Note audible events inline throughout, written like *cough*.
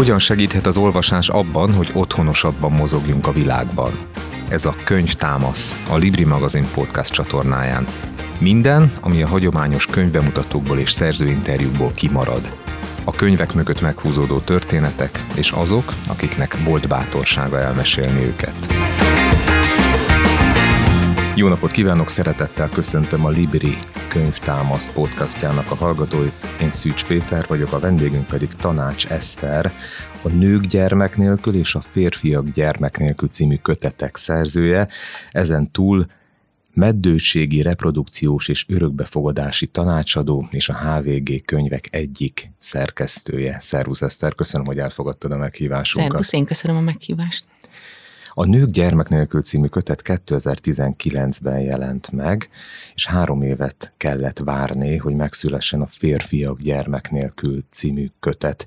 Hogyan segíthet az olvasás abban, hogy otthonosabban mozogjunk a világban? Ez a Könyv Támasz, a Libri magazin podcast csatornáján. Minden, ami a hagyományos könyvbemutatókból és szerzőinterjúkból kimarad. A könyvek mögött meghúzódó történetek, és azok, akiknek volt bátorsága elmesélni őket. Jó napot kívánok, szeretettel köszöntöm a Libri könyvtámasz podcastjának a hallgatóit. Én Szűcs Péter vagyok, a vendégünk pedig Tanács Eszter, a Nők gyermek nélkül és a Férfiak gyermek nélkül című kötetek szerzője. Ezen túl meddőségi, reprodukciós és örökbefogadási tanácsadó és a HVG könyvek egyik szerkesztője. Szervusz Eszter, köszönöm, hogy elfogadtad a meghívásunkat. Szervusz, én köszönöm a meghívást. A Nők gyermek nélkül című kötet 2019-ben jelent meg, és három évet kellett várni, hogy megszülessen a Férfiak gyermek nélkül című kötet.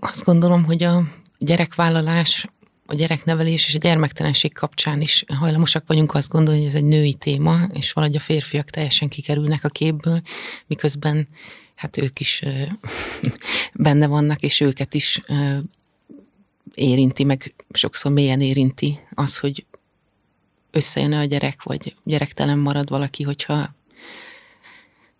Azt gondolom, hogy a gyerekvállalás, a gyereknevelés és a gyermektelenség kapcsán is hajlamosak vagyunk azt gondolni, hogy ez egy női téma, és valahogy a férfiak teljesen kikerülnek a képből, miközben hát ők is *laughs* benne vannak, és őket is érinti, meg sokszor mélyen érinti az, hogy összejön a gyerek, vagy gyerektelen marad valaki, hogyha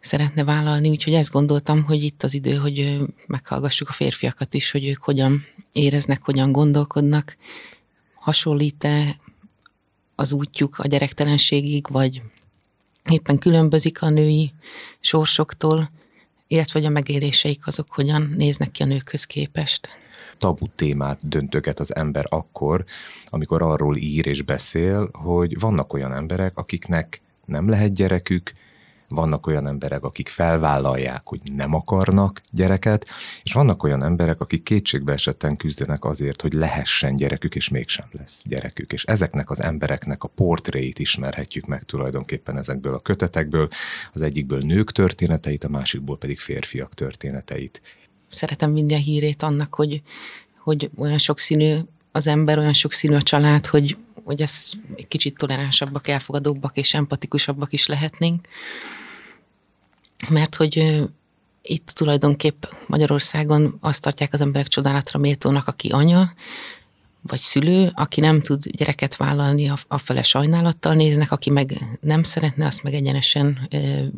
szeretne vállalni, úgyhogy ezt gondoltam, hogy itt az idő, hogy meghallgassuk a férfiakat is, hogy ők hogyan éreznek, hogyan gondolkodnak, hasonlít-e az útjuk a gyerektelenségig, vagy éppen különbözik a női sorsoktól, illetve hogy a megéléseik azok hogyan néznek ki a nőkhöz képest tabu témát döntöget az ember akkor, amikor arról ír és beszél, hogy vannak olyan emberek, akiknek nem lehet gyerekük, vannak olyan emberek, akik felvállalják, hogy nem akarnak gyereket, és vannak olyan emberek, akik kétségbe esetten küzdenek azért, hogy lehessen gyerekük, és mégsem lesz gyerekük. És ezeknek az embereknek a portréit ismerhetjük meg tulajdonképpen ezekből a kötetekből, az egyikből nők történeteit, a másikból pedig férfiak történeteit szeretem a hírét annak, hogy, hogy olyan sokszínű az ember, olyan sokszínű a család, hogy, hogy ez egy kicsit toleránsabbak, elfogadóbbak és empatikusabbak is lehetnénk. Mert hogy itt tulajdonképp Magyarországon azt tartják az emberek csodálatra méltónak, aki anya, vagy szülő, aki nem tud gyereket vállalni, a, fele sajnálattal néznek, aki meg nem szeretne, azt meg egyenesen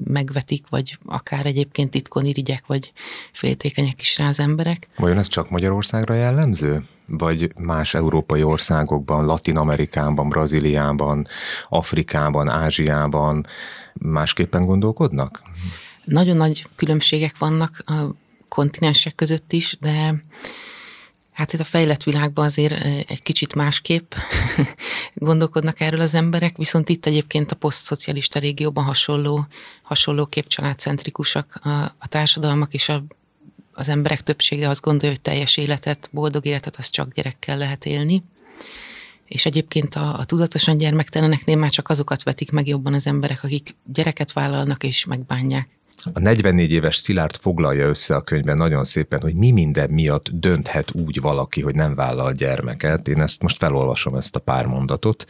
megvetik, vagy akár egyébként titkon irigyek, vagy féltékenyek is rá az emberek. Vajon ez csak Magyarországra jellemző? Vagy más európai országokban, Latin Amerikában, Brazíliában, Afrikában, Ázsiában másképpen gondolkodnak? Nagyon nagy különbségek vannak a kontinensek között is, de Hát itt a fejlett világban azért egy kicsit másképp *laughs* gondolkodnak erről az emberek, viszont itt egyébként a posztszocialista régióban hasonló, hasonló képcsaládcentrikusak a, a társadalmak, és a, az emberek többsége azt gondolja, hogy teljes életet, boldog életet az csak gyerekkel lehet élni. És egyébként a, a tudatosan gyermekteleneknél már csak azokat vetik meg jobban az emberek, akik gyereket vállalnak és megbánják. A 44 éves Szilárd foglalja össze a könyvben nagyon szépen, hogy mi minden miatt dönthet úgy valaki, hogy nem vállal gyermeket. Én ezt most felolvasom, ezt a pár mondatot.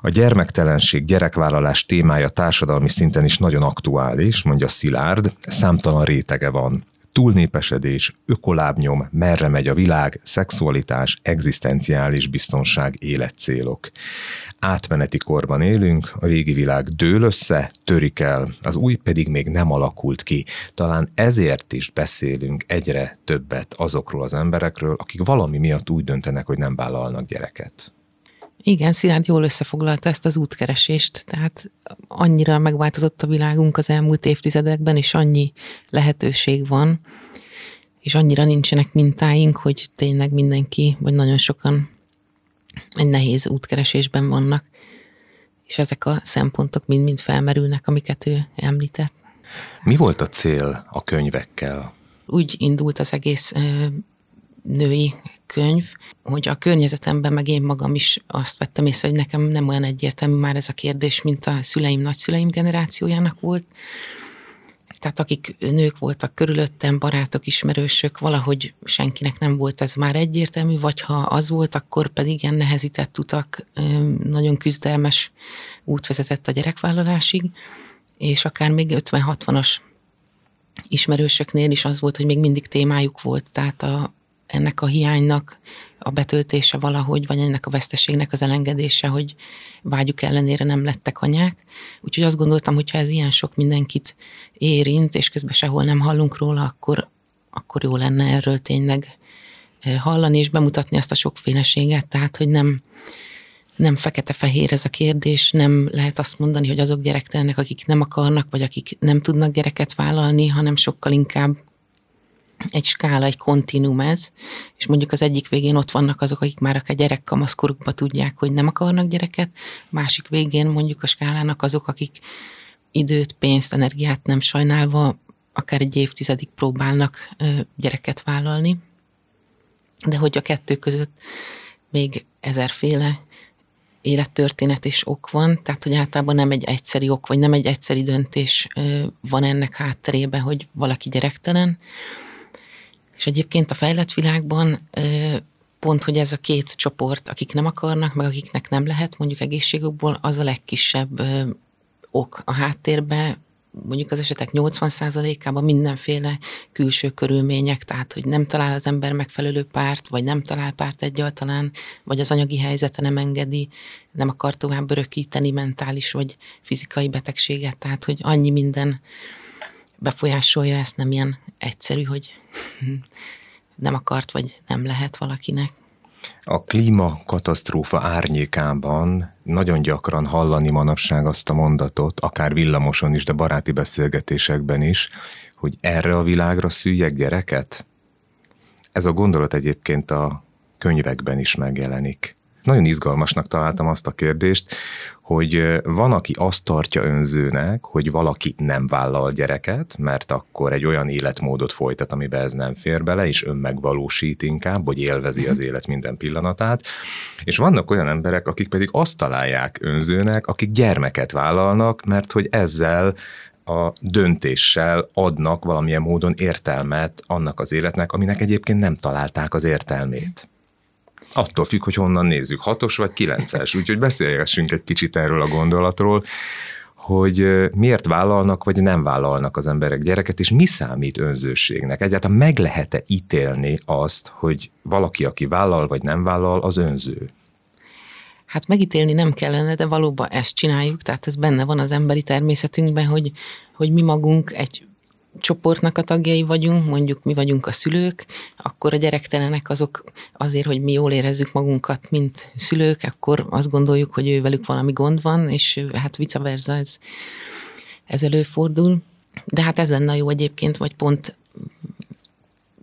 A gyermektelenség, gyerekvállalás témája társadalmi szinten is nagyon aktuális, mondja Szilárd, számtalan rétege van túlnépesedés, ökolábnyom, merre megy a világ, szexualitás, egzisztenciális biztonság, életcélok. Átmeneti korban élünk, a régi világ dől össze, törik el, az új pedig még nem alakult ki. Talán ezért is beszélünk egyre többet azokról az emberekről, akik valami miatt úgy döntenek, hogy nem vállalnak gyereket. Igen, Szilárd jól összefoglalta ezt az útkeresést, tehát annyira megváltozott a világunk az elmúlt évtizedekben, és annyi lehetőség van, és annyira nincsenek mintáink, hogy tényleg mindenki, vagy nagyon sokan egy nehéz útkeresésben vannak, és ezek a szempontok mind-mind felmerülnek, amiket ő említett. Mi volt a cél a könyvekkel? Úgy indult az egész női könyv, hogy a környezetemben meg én magam is azt vettem észre, hogy nekem nem olyan egyértelmű már ez a kérdés, mint a szüleim, nagyszüleim generációjának volt. Tehát akik nők voltak körülöttem, barátok, ismerősök, valahogy senkinek nem volt ez már egyértelmű, vagy ha az volt, akkor pedig ilyen nehezített utak, nagyon küzdelmes út vezetett a gyerekvállalásig, és akár még 50-60-as ismerősöknél is az volt, hogy még mindig témájuk volt, tehát a, ennek a hiánynak a betöltése valahogy, vagy ennek a veszteségnek az elengedése, hogy vágyuk ellenére nem lettek anyák. Úgyhogy azt gondoltam, hogy ha ez ilyen sok mindenkit érint, és közben sehol nem hallunk róla, akkor, akkor jó lenne erről tényleg hallani és bemutatni azt a sokféleséget, tehát hogy nem, nem fekete-fehér ez a kérdés, nem lehet azt mondani, hogy azok gyerektelenek, akik nem akarnak, vagy akik nem tudnak gyereket vállalni, hanem sokkal inkább egy skála, egy kontinum ez, és mondjuk az egyik végén ott vannak azok, akik már akár gyerekkamaszkorukban tudják, hogy nem akarnak gyereket, másik végén mondjuk a skálának azok, akik időt, pénzt, energiát nem sajnálva akár egy évtizedig próbálnak gyereket vállalni, de hogy a kettő között még ezerféle élettörténet és ok van, tehát hogy általában nem egy egyszeri ok, vagy nem egy egyszeri döntés van ennek hátterében, hogy valaki gyerektelen. És egyébként a fejlett világban pont, hogy ez a két csoport, akik nem akarnak, meg akiknek nem lehet, mondjuk egészségükból, az a legkisebb ok a háttérbe, mondjuk az esetek 80%-ában mindenféle külső körülmények, tehát hogy nem talál az ember megfelelő párt, vagy nem talál párt egyáltalán, vagy az anyagi helyzete nem engedi, nem akar tovább örökíteni mentális vagy fizikai betegséget, tehát hogy annyi minden befolyásolja ezt, nem ilyen egyszerű, hogy nem akart, vagy nem lehet valakinek. A klímakatasztrófa árnyékában nagyon gyakran hallani manapság azt a mondatot, akár villamoson is, de baráti beszélgetésekben is, hogy erre a világra szüljek gyereket? Ez a gondolat egyébként a könyvekben is megjelenik. Nagyon izgalmasnak találtam azt a kérdést, hogy van, aki azt tartja önzőnek, hogy valaki nem vállal gyereket, mert akkor egy olyan életmódot folytat, amiben ez nem fér bele, és önmegvalósít inkább, hogy élvezi az élet minden pillanatát. És vannak olyan emberek, akik pedig azt találják önzőnek, akik gyermeket vállalnak, mert hogy ezzel a döntéssel adnak valamilyen módon értelmet annak az életnek, aminek egyébként nem találták az értelmét. Attól függ, hogy honnan nézzük, hatos vagy kilences, úgyhogy beszélgessünk egy kicsit erről a gondolatról, hogy miért vállalnak, vagy nem vállalnak az emberek gyereket, és mi számít önzőségnek. Egyáltalán meg lehet-e ítélni azt, hogy valaki, aki vállal, vagy nem vállal, az önző? Hát megítélni nem kellene, de valóban ezt csináljuk, tehát ez benne van az emberi természetünkben, hogy, hogy mi magunk egy csoportnak a tagjai vagyunk, mondjuk mi vagyunk a szülők, akkor a gyerektelenek azok azért, hogy mi jól érezzük magunkat, mint szülők, akkor azt gondoljuk, hogy ő velük valami gond van, és hát vice versa ez, ez előfordul. De hát ez lenne jó egyébként, vagy pont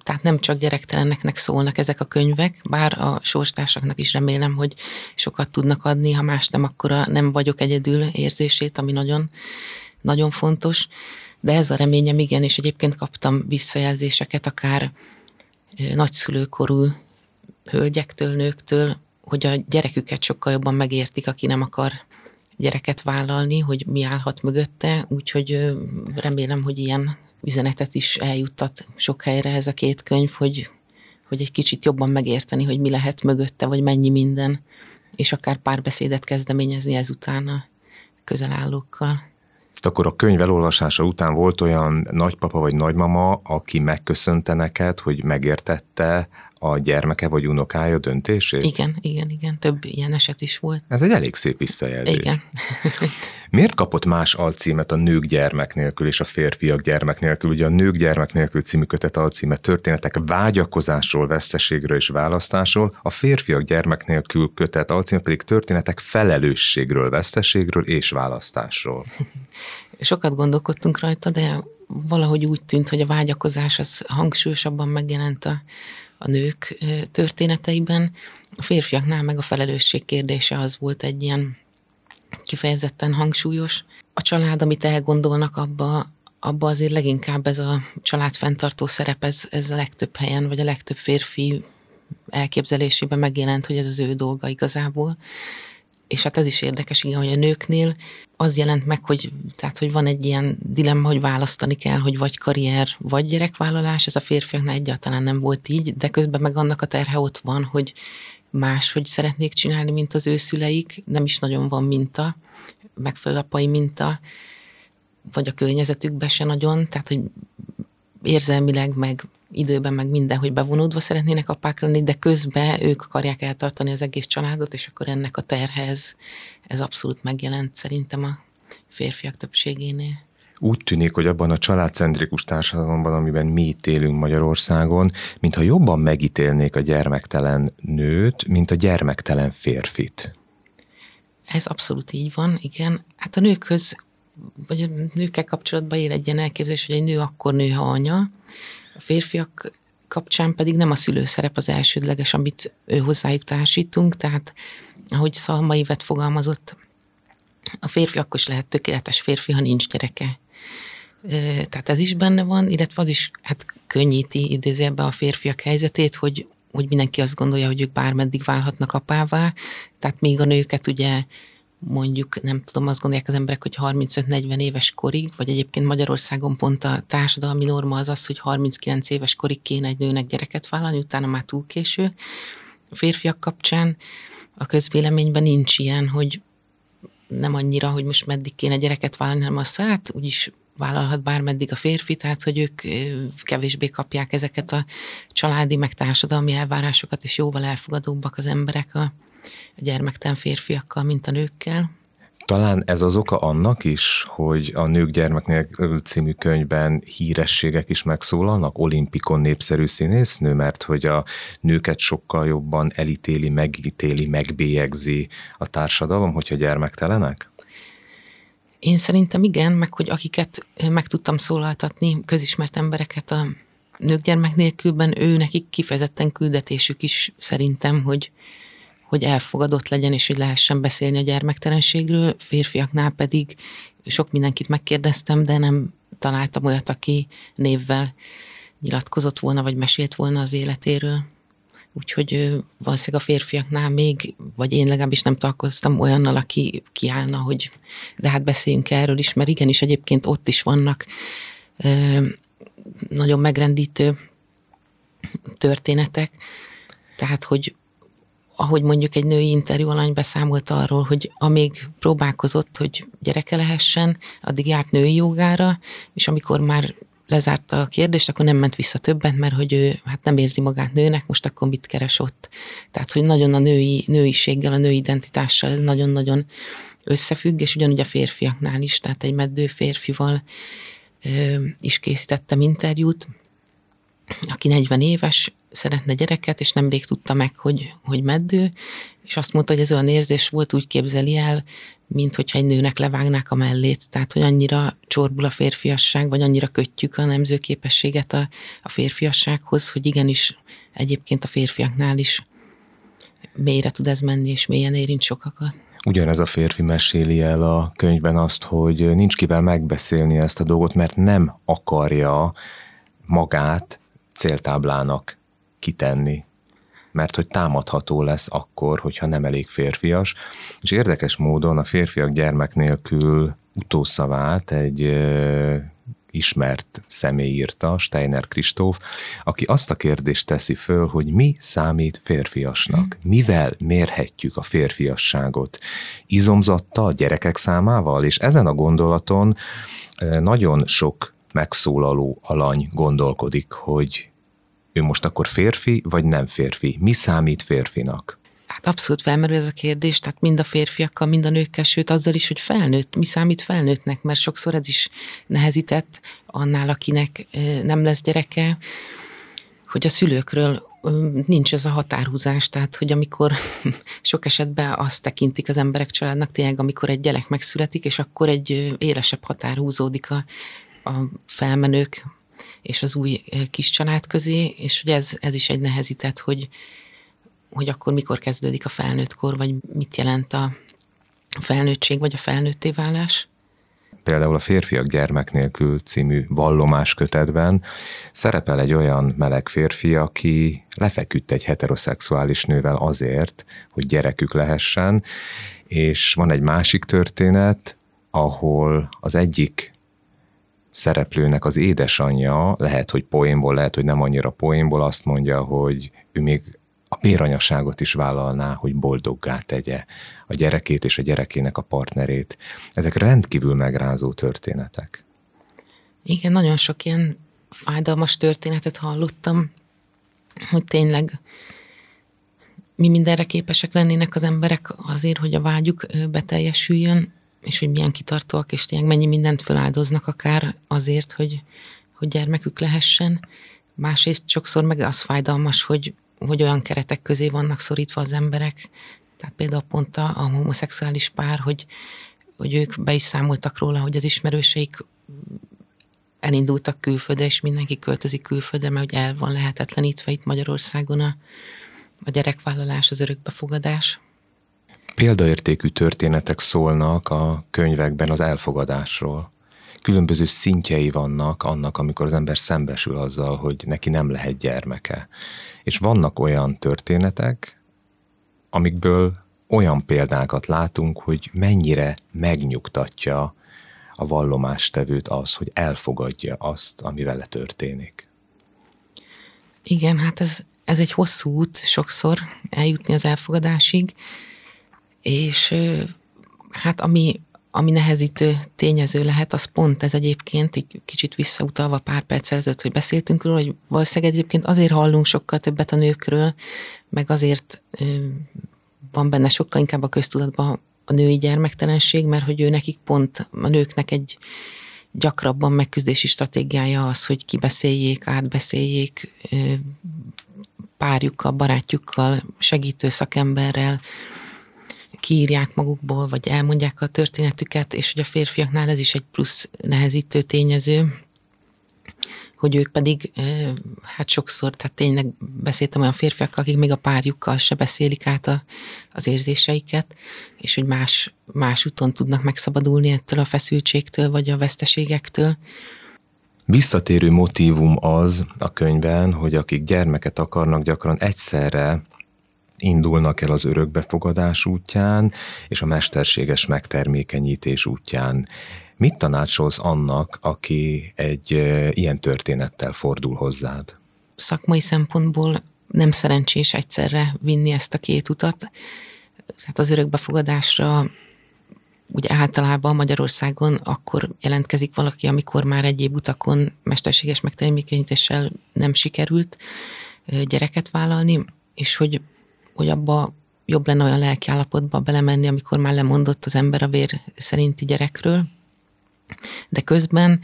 tehát nem csak gyerekteleneknek szólnak ezek a könyvek, bár a sorstársaknak is remélem, hogy sokat tudnak adni, ha más nem, akkor a nem vagyok egyedül érzését, ami nagyon, nagyon fontos de ez a reményem igen, és egyébként kaptam visszajelzéseket akár nagyszülőkorú hölgyektől, nőktől, hogy a gyereküket sokkal jobban megértik, aki nem akar gyereket vállalni, hogy mi állhat mögötte, úgyhogy remélem, hogy ilyen üzenetet is eljuttat sok helyre ez a két könyv, hogy, hogy egy kicsit jobban megérteni, hogy mi lehet mögötte, vagy mennyi minden, és akár párbeszédet kezdeményezni ezután a közelállókkal. Tehát akkor a könyv elolvasása után volt olyan nagypapa vagy nagymama, aki megköszönte neked, hogy megértette a gyermeke vagy unokája döntését? Igen, igen, igen. Több ilyen eset is volt. Ez egy elég szép visszajelzés. Igen. *laughs* Miért kapott más alcímet a nők gyermek nélkül és a férfiak gyermek nélkül? Ugye a nők gyermek nélkül című kötet alcíme történetek vágyakozásról, veszteségről és választásról, a férfiak gyermek nélkül kötet alcíme pedig történetek felelősségről, veszteségről és választásról. *laughs* Sokat gondolkodtunk rajta, de valahogy úgy tűnt, hogy a vágyakozás az hangsúlyosabban megjelent a, a nők történeteiben. A férfiaknál meg a felelősség kérdése az volt egy ilyen kifejezetten hangsúlyos. A család, amit elgondolnak abba, abba azért leginkább ez a család fenntartó szerep, ez, ez a legtöbb helyen, vagy a legtöbb férfi elképzelésében megjelent, hogy ez az ő dolga igazából. És hát ez is érdekes, igen, hogy a nőknél az jelent meg, hogy, tehát, hogy van egy ilyen dilemma, hogy választani kell, hogy vagy karrier, vagy gyerekvállalás, ez a férfiaknál egyáltalán nem volt így, de közben meg annak a terhe ott van, hogy más, hogy szeretnék csinálni, mint az ő szüleik, nem is nagyon van minta, megfelelő apai minta, vagy a környezetükben se nagyon, tehát hogy érzelmileg, meg időben meg minden, hogy bevonódva szeretnének apák lenni, de közben ők akarják eltartani az egész családot, és akkor ennek a terhez ez abszolút megjelent szerintem a férfiak többségénél. Úgy tűnik, hogy abban a családcentrikus társadalomban, amiben mi itt élünk Magyarországon, mintha jobban megítélnék a gyermektelen nőt, mint a gyermektelen férfit. Ez abszolút így van, igen. Hát a nőkhöz, vagy a nőkkel kapcsolatban él egy ilyen elképzelés, hogy egy nő akkor nő, ha anya. A férfiak kapcsán pedig nem a szülőszerep az elsődleges, amit ő hozzájuk társítunk, tehát ahogy Szalma Évet fogalmazott, a férfi akkor is lehet tökéletes férfi, ha nincs gyereke. Tehát ez is benne van, illetve az is hát könnyíti idézőjelben a férfiak helyzetét, hogy, hogy mindenki azt gondolja, hogy ők bármeddig válhatnak apává, tehát még a nőket ugye mondjuk, nem tudom, azt gondolják az emberek, hogy 35-40 éves korig, vagy egyébként Magyarországon pont a társadalmi norma az az, hogy 39 éves korig kéne egy nőnek gyereket vállalni, utána már túl késő. A férfiak kapcsán a közvéleményben nincs ilyen, hogy nem annyira, hogy most meddig kéne gyereket vállalni, hanem azt, hát úgyis vállalhat bármeddig a férfi, tehát hogy ők kevésbé kapják ezeket a családi, meg társadalmi elvárásokat, és jóval elfogadóbbak az emberek a, a gyermekten férfiakkal, mint a nőkkel. Talán ez az oka annak is, hogy a Nők gyermeknél című könyvben hírességek is megszólalnak, olimpikon népszerű színésznő, mert hogy a nőket sokkal jobban elítéli, megítéli, megbélyegzi a társadalom, hogyha gyermektelenek? Én szerintem igen, meg hogy akiket meg tudtam szólaltatni, közismert embereket a nők gyermek nélkülben, ő nekik kifejezetten küldetésük is szerintem, hogy, hogy elfogadott legyen, és hogy lehessen beszélni a gyermektelenségről, férfiaknál pedig sok mindenkit megkérdeztem, de nem találtam olyat, aki névvel nyilatkozott volna, vagy mesélt volna az életéről. Úgyhogy valószínűleg a férfiaknál még, vagy én legalábbis nem találkoztam olyannal, aki kiállna, hogy de hát beszéljünk erről is, mert igenis egyébként ott is vannak ö, nagyon megrendítő történetek, tehát hogy ahogy mondjuk egy női interjú alany beszámolt arról, hogy amíg próbálkozott, hogy gyereke lehessen, addig járt női jogára, és amikor már lezárta a kérdést, akkor nem ment vissza többet, mert hogy ő hát nem érzi magát nőnek, most akkor mit keres ott. Tehát, hogy nagyon a női, nőiséggel, a női identitással ez nagyon-nagyon összefügg, és ugyanúgy a férfiaknál is, tehát egy meddő férfival ö, is készítettem interjút, aki 40 éves, szeretne gyereket, és nemrég tudta meg, hogy, hogy meddő, és azt mondta, hogy ez olyan érzés volt, úgy képzeli el, mint hogyha egy nőnek levágnák a mellét, tehát hogy annyira csorbul a férfiasság, vagy annyira kötjük a nemzőképességet a, a férfiassághoz, hogy igenis egyébként a férfiaknál is mélyre tud ez menni, és mélyen érint sokakat. Ugyanez a férfi meséli el a könyvben azt, hogy nincs kivel megbeszélni ezt a dolgot, mert nem akarja magát céltáblának kitenni, mert hogy támadható lesz akkor, hogyha nem elég férfias. És érdekes módon a férfiak gyermek nélkül utószavát egy ö, ismert személy írta, Steiner Kristóf, aki azt a kérdést teszi föl, hogy mi számít férfiasnak? Mivel mérhetjük a férfiasságot? Izomzattal, a gyerekek számával? És ezen a gondolaton nagyon sok megszólaló alany gondolkodik, hogy ő most akkor férfi, vagy nem férfi? Mi számít férfinak? Hát abszolút felmerül ez a kérdés, tehát mind a férfiakkal, mind a nőkkel, sőt azzal is, hogy felnőtt, mi számít felnőttnek, mert sokszor ez is nehezített annál, akinek nem lesz gyereke, hogy a szülőkről nincs ez a határhúzás, tehát hogy amikor *laughs* sok esetben azt tekintik az emberek családnak tényleg, amikor egy gyerek megszületik, és akkor egy élesebb határ húzódik a, a felmenők és az új kis család közé, és hogy ez, ez is egy nehezített, hogy, hogy akkor mikor kezdődik a felnőttkor, vagy mit jelent a felnőttség, vagy a felnőtté válás. Például a Férfiak gyermek nélkül című vallomás kötetben szerepel egy olyan meleg férfi, aki lefeküdt egy heteroszexuális nővel azért, hogy gyerekük lehessen, és van egy másik történet, ahol az egyik szereplőnek az édesanyja, lehet, hogy poénból, lehet, hogy nem annyira poénból azt mondja, hogy ő még a béranyaságot is vállalná, hogy boldoggá tegye a gyerekét és a gyerekének a partnerét. Ezek rendkívül megrázó történetek. Igen, nagyon sok ilyen fájdalmas történetet hallottam, hogy tényleg mi mindenre képesek lennének az emberek azért, hogy a vágyuk beteljesüljön, és hogy milyen kitartóak, és tényleg mennyi mindent feláldoznak akár azért, hogy, hogy gyermekük lehessen. Másrészt sokszor meg az fájdalmas, hogy, hogy olyan keretek közé vannak szorítva az emberek, tehát például pont a, a homoszexuális pár, hogy, hogy ők be is számoltak róla, hogy az ismerőseik elindultak külföldre, és mindenki költözik külföldre, mert hogy el van lehetetlenítve itt Magyarországon a, a gyerekvállalás, az örökbefogadás. Példaértékű történetek szólnak a könyvekben az elfogadásról. Különböző szintjei vannak annak, amikor az ember szembesül azzal, hogy neki nem lehet gyermeke. És vannak olyan történetek, amikből olyan példákat látunk, hogy mennyire megnyugtatja a vallomástevőt az, hogy elfogadja azt, ami vele történik. Igen, hát ez, ez egy hosszú út sokszor eljutni az elfogadásig, és hát ami, ami nehezítő tényező lehet, az pont ez egyébként, egy kicsit visszautalva pár perc ezelőtt, hogy beszéltünk róla, hogy valószínűleg egyébként azért hallunk sokkal többet a nőkről, meg azért van benne sokkal inkább a köztudatban a női gyermektelenség, mert hogy ő nekik pont a nőknek egy gyakrabban megküzdési stratégiája az, hogy kibeszéljék, átbeszéljék párjukkal, barátjukkal, segítő szakemberrel, kiírják magukból, vagy elmondják a történetüket, és hogy a férfiaknál ez is egy plusz nehezítő tényező, hogy ők pedig, hát sokszor, tehát tényleg beszéltem olyan férfiakkal, akik még a párjukkal se beszélik át a, az érzéseiket, és hogy más, más úton tudnak megszabadulni ettől a feszültségtől, vagy a veszteségektől. Visszatérő motívum az a könyvben, hogy akik gyermeket akarnak, gyakran egyszerre indulnak el az örökbefogadás útján és a mesterséges megtermékenyítés útján. Mit tanácsolsz annak, aki egy ilyen történettel fordul hozzád? Szakmai szempontból nem szerencsés egyszerre vinni ezt a két utat. Tehát az örökbefogadásra ugye általában Magyarországon akkor jelentkezik valaki, amikor már egyéb utakon mesterséges megtermékenyítéssel nem sikerült gyereket vállalni, és hogy, hogy abba jobb lenne olyan lelkiállapotba belemenni, amikor már lemondott az ember a vér szerinti gyerekről, de közben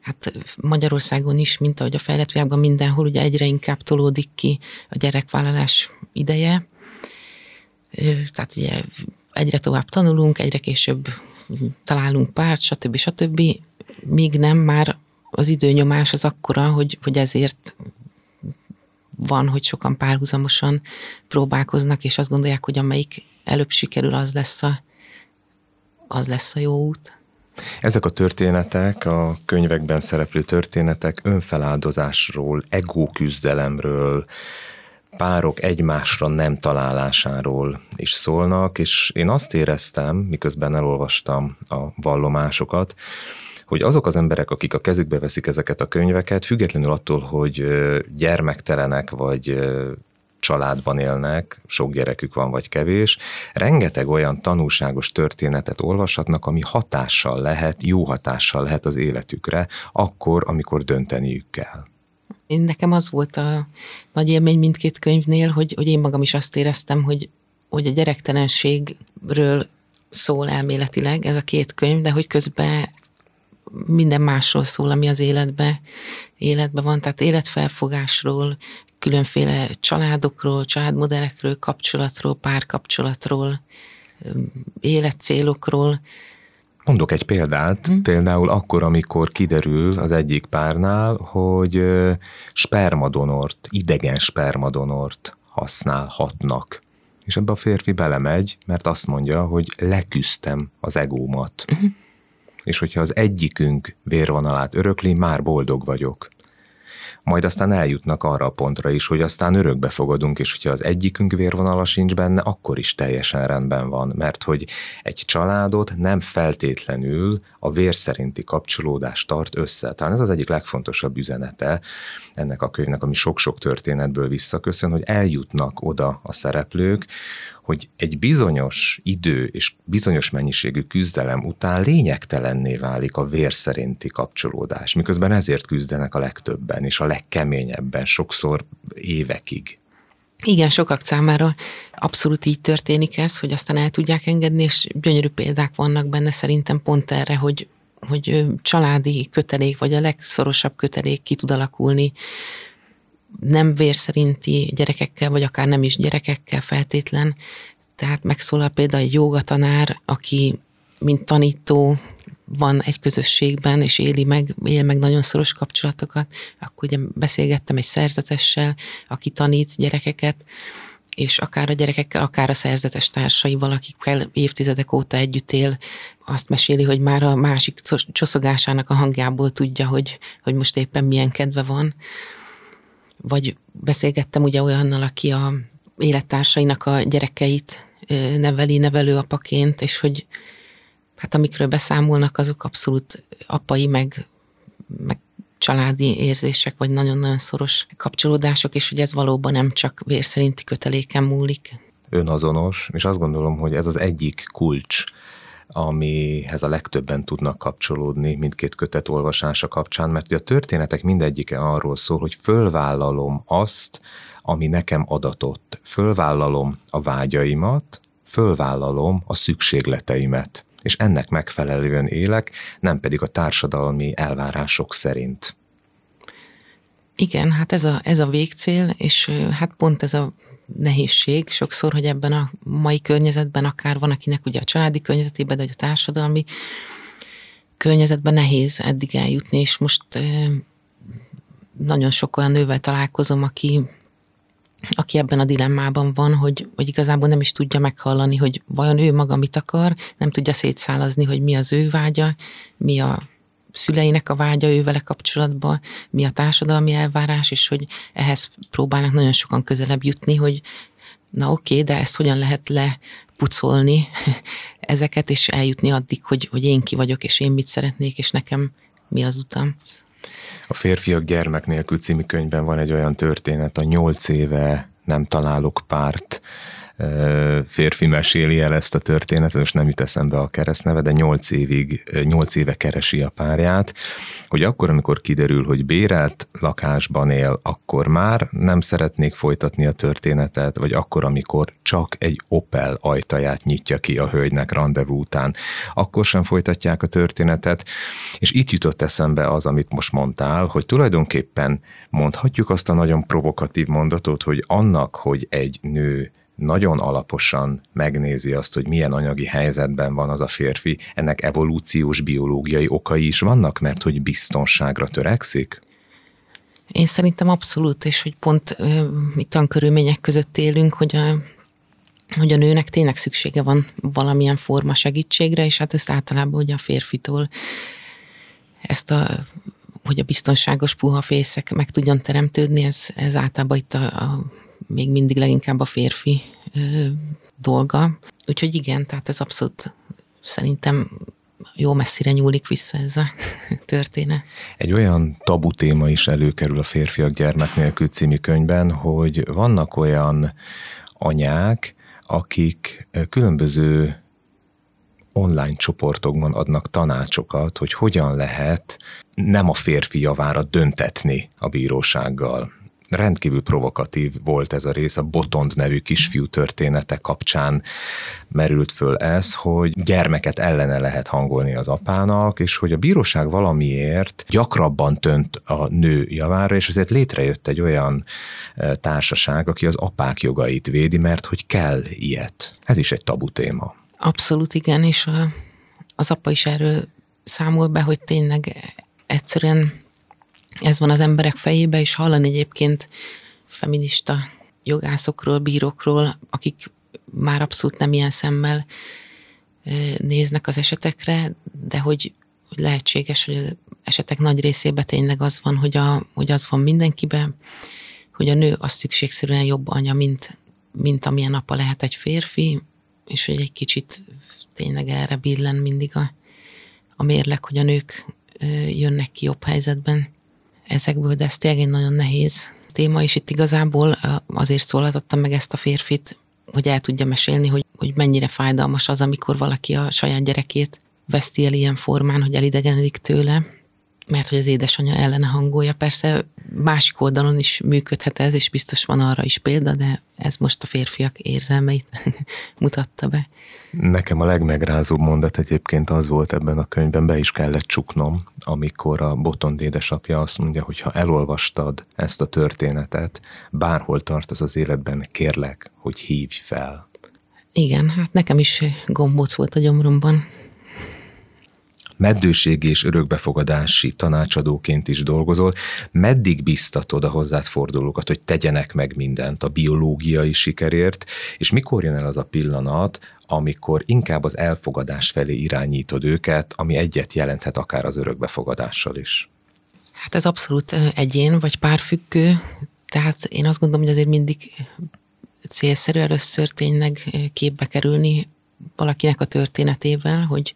hát Magyarországon is, mint ahogy a fejlett világban mindenhol, ugye egyre inkább tolódik ki a gyerekvállalás ideje. Tehát ugye egyre tovább tanulunk, egyre később találunk párt, stb. stb. Míg nem már az időnyomás az akkora, hogy, hogy ezért van, hogy sokan párhuzamosan próbálkoznak, és azt gondolják, hogy amelyik előbb sikerül, az lesz a, az lesz a jó út. Ezek a történetek, a könyvekben szereplő történetek önfeláldozásról, ego küzdelemről, párok egymásra nem találásáról is szólnak, és én azt éreztem, miközben elolvastam a vallomásokat, hogy azok az emberek, akik a kezükbe veszik ezeket a könyveket, függetlenül attól, hogy gyermektelenek vagy családban élnek, sok gyerekük van vagy kevés, rengeteg olyan tanulságos történetet olvashatnak, ami hatással lehet, jó hatással lehet az életükre, akkor, amikor dönteniük kell. Én nekem az volt a nagy élmény mindkét könyvnél, hogy, hogy én magam is azt éreztem, hogy, hogy a gyerektelenségről szól elméletileg ez a két könyv, de hogy közben minden másról szól, ami az életbe, életbe van, tehát életfelfogásról, különféle családokról, családmodellekről, kapcsolatról, párkapcsolatról, életcélokról. Mondok egy példát, hmm. például akkor, amikor kiderül az egyik párnál, hogy spermadonort, idegen spermadonort használhatnak. És ebbe a férfi belemegy, mert azt mondja, hogy leküztem az egómat. Uh-huh. És hogyha az egyikünk vérvonalát örökli, már boldog vagyok majd aztán eljutnak arra a pontra is, hogy aztán örökbe fogadunk, és hogyha az egyikünk vérvonala sincs benne, akkor is teljesen rendben van, mert hogy egy családot nem feltétlenül a vér szerinti kapcsolódás tart össze. Talán ez az egyik legfontosabb üzenete ennek a könyvnek, ami sok-sok történetből visszaköszön, hogy eljutnak oda a szereplők, hogy egy bizonyos idő és bizonyos mennyiségű küzdelem után lényegtelenné válik a vér szerinti kapcsolódás, miközben ezért küzdenek a legtöbben és a legkeményebben, sokszor évekig. Igen, sokak számára abszolút így történik ez, hogy aztán el tudják engedni, és gyönyörű példák vannak benne szerintem pont erre, hogy, hogy családi kötelék, vagy a legszorosabb kötelék ki tud alakulni nem vérszerinti gyerekekkel, vagy akár nem is gyerekekkel feltétlen. Tehát megszólal például egy jogatanár, aki mint tanító van egy közösségben, és éli meg, él meg nagyon szoros kapcsolatokat, akkor ugye beszélgettem egy szerzetessel, aki tanít gyerekeket, és akár a gyerekekkel, akár a szerzetes társaival, akikkel évtizedek óta együtt él, azt meséli, hogy már a másik csoszogásának a hangjából tudja, hogy, hogy most éppen milyen kedve van. Vagy beszélgettem ugye olyannal, aki a élettársainak a gyerekeit neveli nevelőapaként, és hogy hát amikről beszámolnak, azok abszolút apai, meg, meg családi érzések, vagy nagyon-nagyon szoros kapcsolódások, és hogy ez valóban nem csak vérszerinti köteléken múlik. Önazonos, és azt gondolom, hogy ez az egyik kulcs, amihez a legtöbben tudnak kapcsolódni mindkét kötet olvasása kapcsán, mert ugye a történetek mindegyike arról szól, hogy fölvállalom azt, ami nekem adatott. Fölvállalom a vágyaimat, fölvállalom a szükségleteimet és ennek megfelelően élek, nem pedig a társadalmi elvárások szerint. Igen, hát ez a, ez a végcél, és hát pont ez a nehézség sokszor, hogy ebben a mai környezetben akár van, akinek ugye a családi környezetében, de a társadalmi környezetben nehéz eddig eljutni, és most nagyon sok olyan nővel találkozom, aki aki ebben a dilemmában van, hogy, hogy igazából nem is tudja meghallani, hogy vajon ő maga mit akar, nem tudja szétszálazni, hogy mi az ő vágya, mi a szüleinek a vágya ő vele kapcsolatban, mi a társadalmi elvárás, és hogy ehhez próbálnak nagyon sokan közelebb jutni, hogy na oké, de ezt hogyan lehet lepucolni *laughs* ezeket, és eljutni addig, hogy, hogy én ki vagyok, és én mit szeretnék, és nekem mi az utam. A Férfiak gyermek nélkül című könyvben van egy olyan történet, a nyolc éve nem találok párt férfi meséli el ezt a történetet, most nem jut eszembe a keresztneve, de nyolc évig, nyolc éve keresi a párját, hogy akkor, amikor kiderül, hogy bérelt lakásban él, akkor már nem szeretnék folytatni a történetet, vagy akkor, amikor csak egy Opel ajtaját nyitja ki a hölgynek rendezvú után, akkor sem folytatják a történetet, és itt jutott eszembe az, amit most mondtál, hogy tulajdonképpen mondhatjuk azt a nagyon provokatív mondatot, hogy annak, hogy egy nő nagyon alaposan megnézi azt, hogy milyen anyagi helyzetben van az a férfi, ennek evolúciós biológiai okai is vannak, mert hogy biztonságra törekszik? Én szerintem abszolút, és hogy pont mi tankörülmények között élünk, hogy a, hogy a nőnek tényleg szüksége van valamilyen forma segítségre, és hát ezt általában ugye a férfitól ezt a hogy a biztonságos puha fészek meg tudjon teremtődni, ez, ez általában itt a, a még mindig leginkább a férfi ö, dolga. Úgyhogy igen, tehát ez abszolút szerintem jó messzire nyúlik vissza ez a *laughs* történet. Egy olyan tabu téma is előkerül a Férfiak gyermek nélkül című könyvben, hogy vannak olyan anyák, akik különböző online csoportokban adnak tanácsokat, hogy hogyan lehet nem a férfi javára döntetni a bírósággal rendkívül provokatív volt ez a rész, a Botond nevű kisfiú története kapcsán merült föl ez, hogy gyermeket ellene lehet hangolni az apának, és hogy a bíróság valamiért gyakrabban tönt a nő javára, és ezért létrejött egy olyan e, társaság, aki az apák jogait védi, mert hogy kell ilyet. Ez is egy tabu téma. Abszolút igen, és az apa is erről számol be, hogy tényleg egyszerűen ez van az emberek fejébe, és hallani egyébként feminista jogászokról, bírókról, akik már abszolút nem ilyen szemmel néznek az esetekre, de hogy, hogy lehetséges, hogy az esetek nagy részében tényleg az van, hogy, a, hogy az van mindenkiben, hogy a nő az szükségszerűen jobb anya, mint, mint amilyen apa lehet egy férfi, és hogy egy kicsit tényleg erre billen mindig a, a mérleg, hogy a nők jönnek ki jobb helyzetben ezekből, de ez tényleg nagyon nehéz téma, és itt igazából azért szólaltattam meg ezt a férfit, hogy el tudja mesélni, hogy, hogy mennyire fájdalmas az, amikor valaki a saját gyerekét veszti el ilyen formán, hogy elidegenedik tőle, mert hogy az édesanyja ellene hangolja. Persze másik oldalon is működhet ez, és biztos van arra is példa, de ez most a férfiak érzelmeit *laughs* mutatta be. Nekem a legmegrázóbb mondat egyébként az volt ebben a könyvben, be is kellett csuknom, amikor a Botond édesapja azt mondja, hogy ha elolvastad ezt a történetet, bárhol tartasz az életben, kérlek, hogy hívj fel. Igen, hát nekem is gombóc volt a gyomromban meddőségi és örökbefogadási tanácsadóként is dolgozol. Meddig biztatod a hozzád fordulókat, hogy tegyenek meg mindent a biológiai sikerért, és mikor jön el az a pillanat, amikor inkább az elfogadás felé irányítod őket, ami egyet jelenthet akár az örökbefogadással is? Hát ez abszolút egyén vagy párfüggő, tehát én azt gondolom, hogy azért mindig célszerű először tényleg képbe kerülni valakinek a történetével, hogy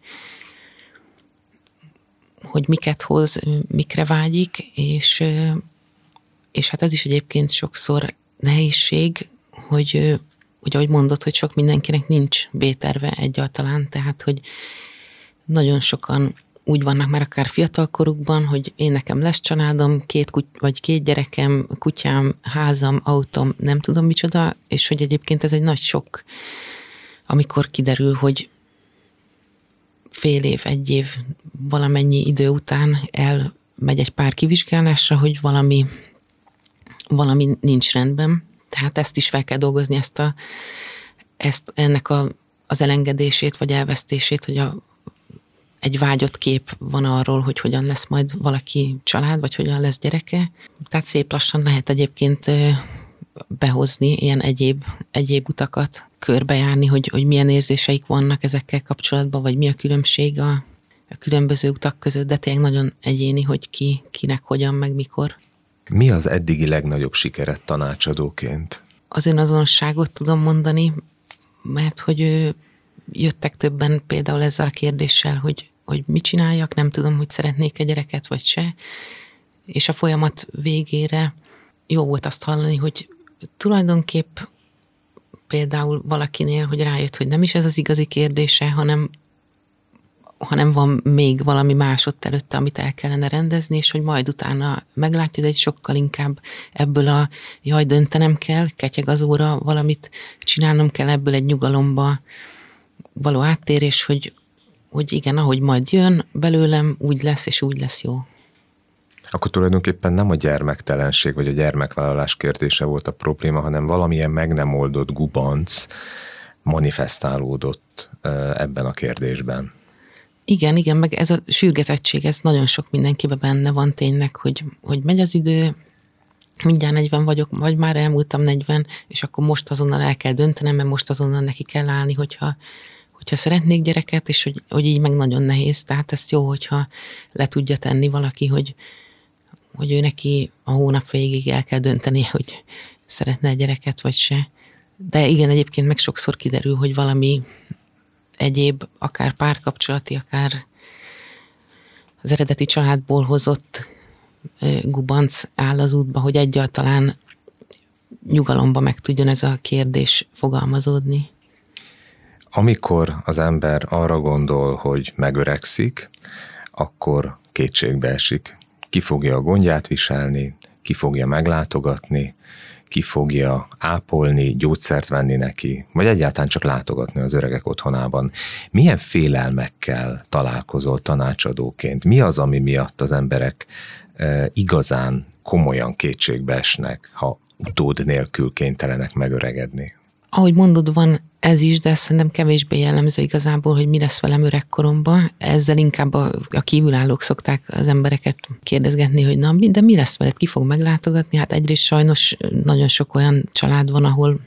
hogy miket hoz, mikre vágyik, és, és hát ez is egyébként sokszor nehézség, hogy, hogy ahogy mondod, hogy sok mindenkinek nincs B-terve egyáltalán, tehát hogy nagyon sokan úgy vannak már akár fiatalkorukban, hogy én nekem lesz családom, két kuty- vagy két gyerekem, kutyám, házam, autóm, nem tudom micsoda, és hogy egyébként ez egy nagy sok, amikor kiderül, hogy fél év, egy év, valamennyi idő után elmegy egy pár kivizsgálásra, hogy valami, valami nincs rendben. Tehát ezt is fel kell dolgozni, ezt, a, ezt ennek a, az elengedését vagy elvesztését, hogy a, egy vágyott kép van arról, hogy hogyan lesz majd valaki család, vagy hogyan lesz gyereke. Tehát szép lassan lehet egyébként behozni ilyen egyéb, egyéb utakat, körbejárni, hogy, hogy milyen érzéseik vannak ezekkel kapcsolatban, vagy mi a különbség a, a különböző utak között, de tényleg nagyon egyéni, hogy ki, kinek, hogyan, meg mikor. Mi az eddigi legnagyobb sikeret tanácsadóként? Az önazonosságot tudom mondani, mert hogy ő, jöttek többen például ezzel a kérdéssel, hogy, hogy mit csináljak, nem tudom, hogy szeretnék egy gyereket, vagy se. És a folyamat végére jó volt azt hallani, hogy tulajdonképp például valakinél, hogy rájött, hogy nem is ez az igazi kérdése, hanem, hanem van még valami más ott előtte, amit el kellene rendezni, és hogy majd utána meglátja, de egy sokkal inkább ebből a jaj, döntenem kell, ketyeg az óra, valamit csinálnom kell ebből egy nyugalomba való áttérés, hogy, hogy igen, ahogy majd jön belőlem, úgy lesz, és úgy lesz jó. Akkor tulajdonképpen nem a gyermektelenség vagy a gyermekvállalás kérdése volt a probléma, hanem valamilyen meg nem oldott gubanc manifestálódott ebben a kérdésben. Igen, igen, meg ez a sürgetettség, ez nagyon sok mindenkiben benne van tényleg, hogy, hogy megy az idő, mindjárt 40 vagyok, vagy már elmúltam 40, és akkor most azonnal el kell döntenem, mert most azonnal neki kell állni, hogyha, hogyha szeretnék gyereket, és hogy, hogy így meg nagyon nehéz. Tehát ezt jó, hogyha le tudja tenni valaki, hogy, hogy ő neki a hónap végig el kell dönteni, hogy szeretne egy gyereket, vagy se. De igen, egyébként meg sokszor kiderül, hogy valami egyéb, akár párkapcsolati, akár az eredeti családból hozott gubanc áll az útba, hogy egyáltalán nyugalomba meg tudjon ez a kérdés fogalmazódni. Amikor az ember arra gondol, hogy megöregszik, akkor kétségbe esik ki fogja a gondját viselni, ki fogja meglátogatni, ki fogja ápolni, gyógyszert venni neki, vagy egyáltalán csak látogatni az öregek otthonában. Milyen félelmekkel találkozol tanácsadóként? Mi az, ami miatt az emberek e, igazán komolyan kétségbe esnek, ha utód nélkül kénytelenek megöregedni? Ahogy mondod, van ez is, de szerintem kevésbé jellemző igazából, hogy mi lesz velem öregkoromban. Ezzel inkább a, a kívülállók szokták az embereket kérdezgetni, hogy na, de mi lesz veled, ki fog meglátogatni? Hát egyrészt sajnos nagyon sok olyan család van, ahol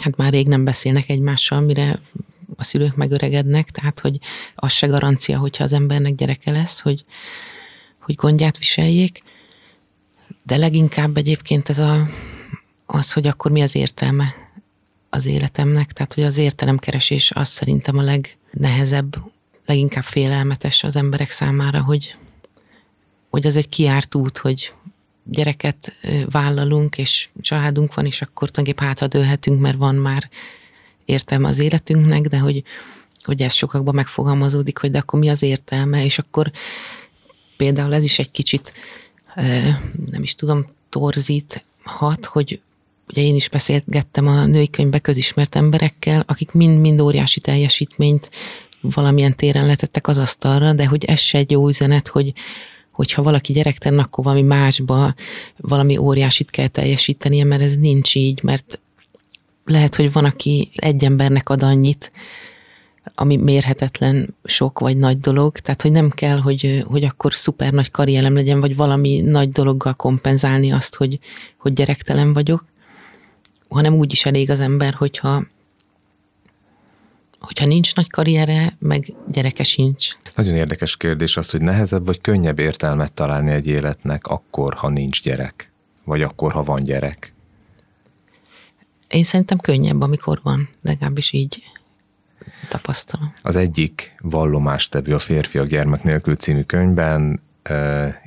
hát már rég nem beszélnek egymással, mire a szülők megöregednek, tehát hogy az se garancia, hogyha az embernek gyereke lesz, hogy, hogy gondját viseljék. De leginkább egyébként ez a, az, hogy akkor mi az értelme az életemnek, tehát hogy az értelemkeresés az szerintem a legnehezebb, leginkább félelmetes az emberek számára, hogy, hogy az egy kiárt út, hogy, gyereket vállalunk, és családunk van, és akkor tulajdonképpen hátradőlhetünk, mert van már értelme az életünknek, de hogy, hogy ez sokakban megfogalmazódik, hogy de akkor mi az értelme, és akkor például ez is egy kicsit, nem is tudom, torzít hat, hogy ugye én is beszélgettem a női könyvbe közismert emberekkel, akik mind-mind óriási teljesítményt valamilyen téren letettek az asztalra, de hogy ez se egy jó üzenet, hogy, hogyha valaki gyerektelen, akkor valami másba valami óriásit kell teljesítenie, mert ez nincs így, mert lehet, hogy van, aki egy embernek ad annyit, ami mérhetetlen sok vagy nagy dolog, tehát hogy nem kell, hogy, hogy akkor szuper nagy karrierem legyen, vagy valami nagy dologgal kompenzálni azt, hogy, hogy gyerektelen vagyok, hanem úgy is elég az ember, hogyha hogyha nincs nagy karriere, meg gyereke sincs. Nagyon érdekes kérdés az, hogy nehezebb vagy könnyebb értelmet találni egy életnek akkor, ha nincs gyerek, vagy akkor, ha van gyerek. Én szerintem könnyebb, amikor van, legalábbis így tapasztalom. Az egyik vallomástevő a Férfiak gyermek nélkül című könyvben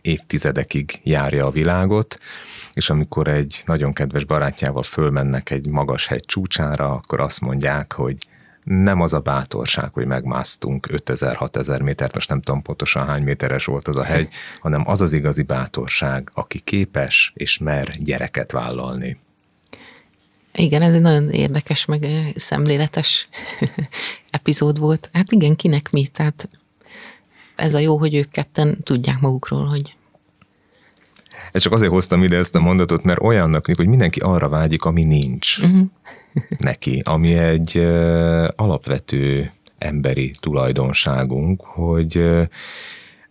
évtizedekig járja a világot, és amikor egy nagyon kedves barátjával fölmennek egy magas hegy csúcsára, akkor azt mondják, hogy nem az a bátorság, hogy megmásztunk 5000-6000 métert, most nem tudom pontosan hány méteres volt az a hegy, hanem az az igazi bátorság, aki képes és mer gyereket vállalni. Igen, ez egy nagyon érdekes, meg szemléletes *laughs* epizód volt. Hát igen, kinek mi, tehát ez a jó, hogy ők ketten tudják magukról, hogy ez csak azért hoztam ide ezt a mondatot, mert olyannak, hogy mindenki arra vágyik, ami nincs uh-huh. neki, ami egy alapvető emberi tulajdonságunk, hogy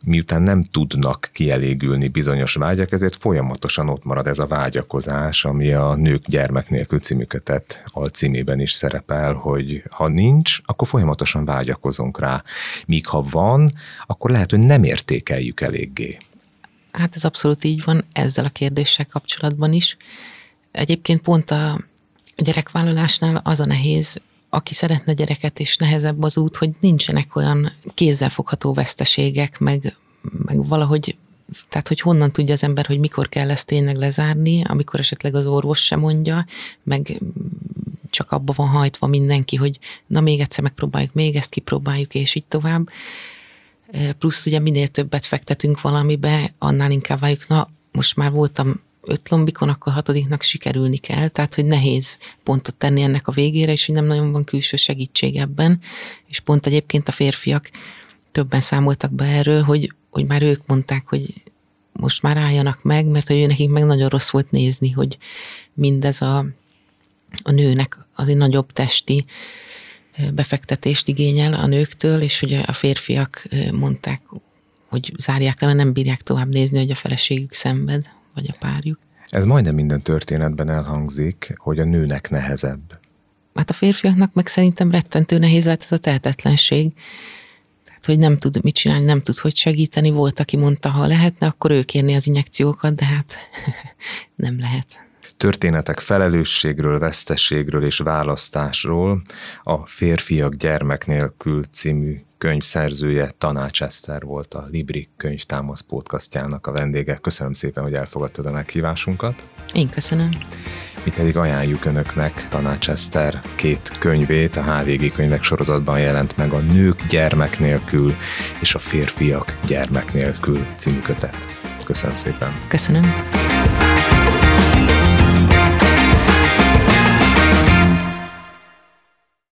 miután nem tudnak kielégülni bizonyos vágyak, ezért folyamatosan ott marad ez a vágyakozás, ami a Nők gyermek nélkül című kötet alcímében is szerepel, hogy ha nincs, akkor folyamatosan vágyakozunk rá. Míg ha van, akkor lehet, hogy nem értékeljük eléggé. Hát ez abszolút így van ezzel a kérdéssel kapcsolatban is. Egyébként pont a gyerekvállalásnál az a nehéz, aki szeretne gyereket, és nehezebb az út, hogy nincsenek olyan kézzelfogható veszteségek, meg, meg valahogy, tehát hogy honnan tudja az ember, hogy mikor kell ezt tényleg lezárni, amikor esetleg az orvos sem mondja, meg csak abba van hajtva mindenki, hogy na még egyszer megpróbáljuk, még ezt kipróbáljuk, és így tovább. Plusz ugye minél többet fektetünk valamibe, annál inkább várjuk, na most már voltam öt lombikon, akkor hatodiknak sikerülni kell, tehát hogy nehéz pontot tenni ennek a végére, és hogy nem nagyon van külső segítség ebben, és pont egyébként a férfiak többen számoltak be erről, hogy, hogy már ők mondták, hogy most már álljanak meg, mert hogy nekik meg nagyon rossz volt nézni, hogy mindez a, a nőnek az egy nagyobb testi befektetést igényel a nőktől, és hogy a férfiak mondták, hogy zárják le, mert nem bírják tovább nézni, hogy a feleségük szenved, vagy a párjuk. Ez majdnem minden történetben elhangzik, hogy a nőnek nehezebb. Hát a férfiaknak meg szerintem rettentő nehéz lehet ez a tehetetlenség. Tehát, hogy nem tud mit csinálni, nem tud hogy segíteni. Volt, aki mondta, ha lehetne, akkor ő kérni az injekciókat, de hát *laughs* nem lehet történetek felelősségről, vesztességről és választásról a Férfiak gyermek nélkül című könyv szerzője Tanács Eszter volt a Libri könyvtámasz podcastjának a vendége. Köszönöm szépen, hogy elfogadtad a meghívásunkat. Én köszönöm. Mi pedig ajánljuk Önöknek Tanács Eszter két könyvét, a HVG könyvek sorozatban jelent meg a Nők gyermek nélkül és a Férfiak gyermek nélkül című kötet. Köszönöm szépen. Köszönöm.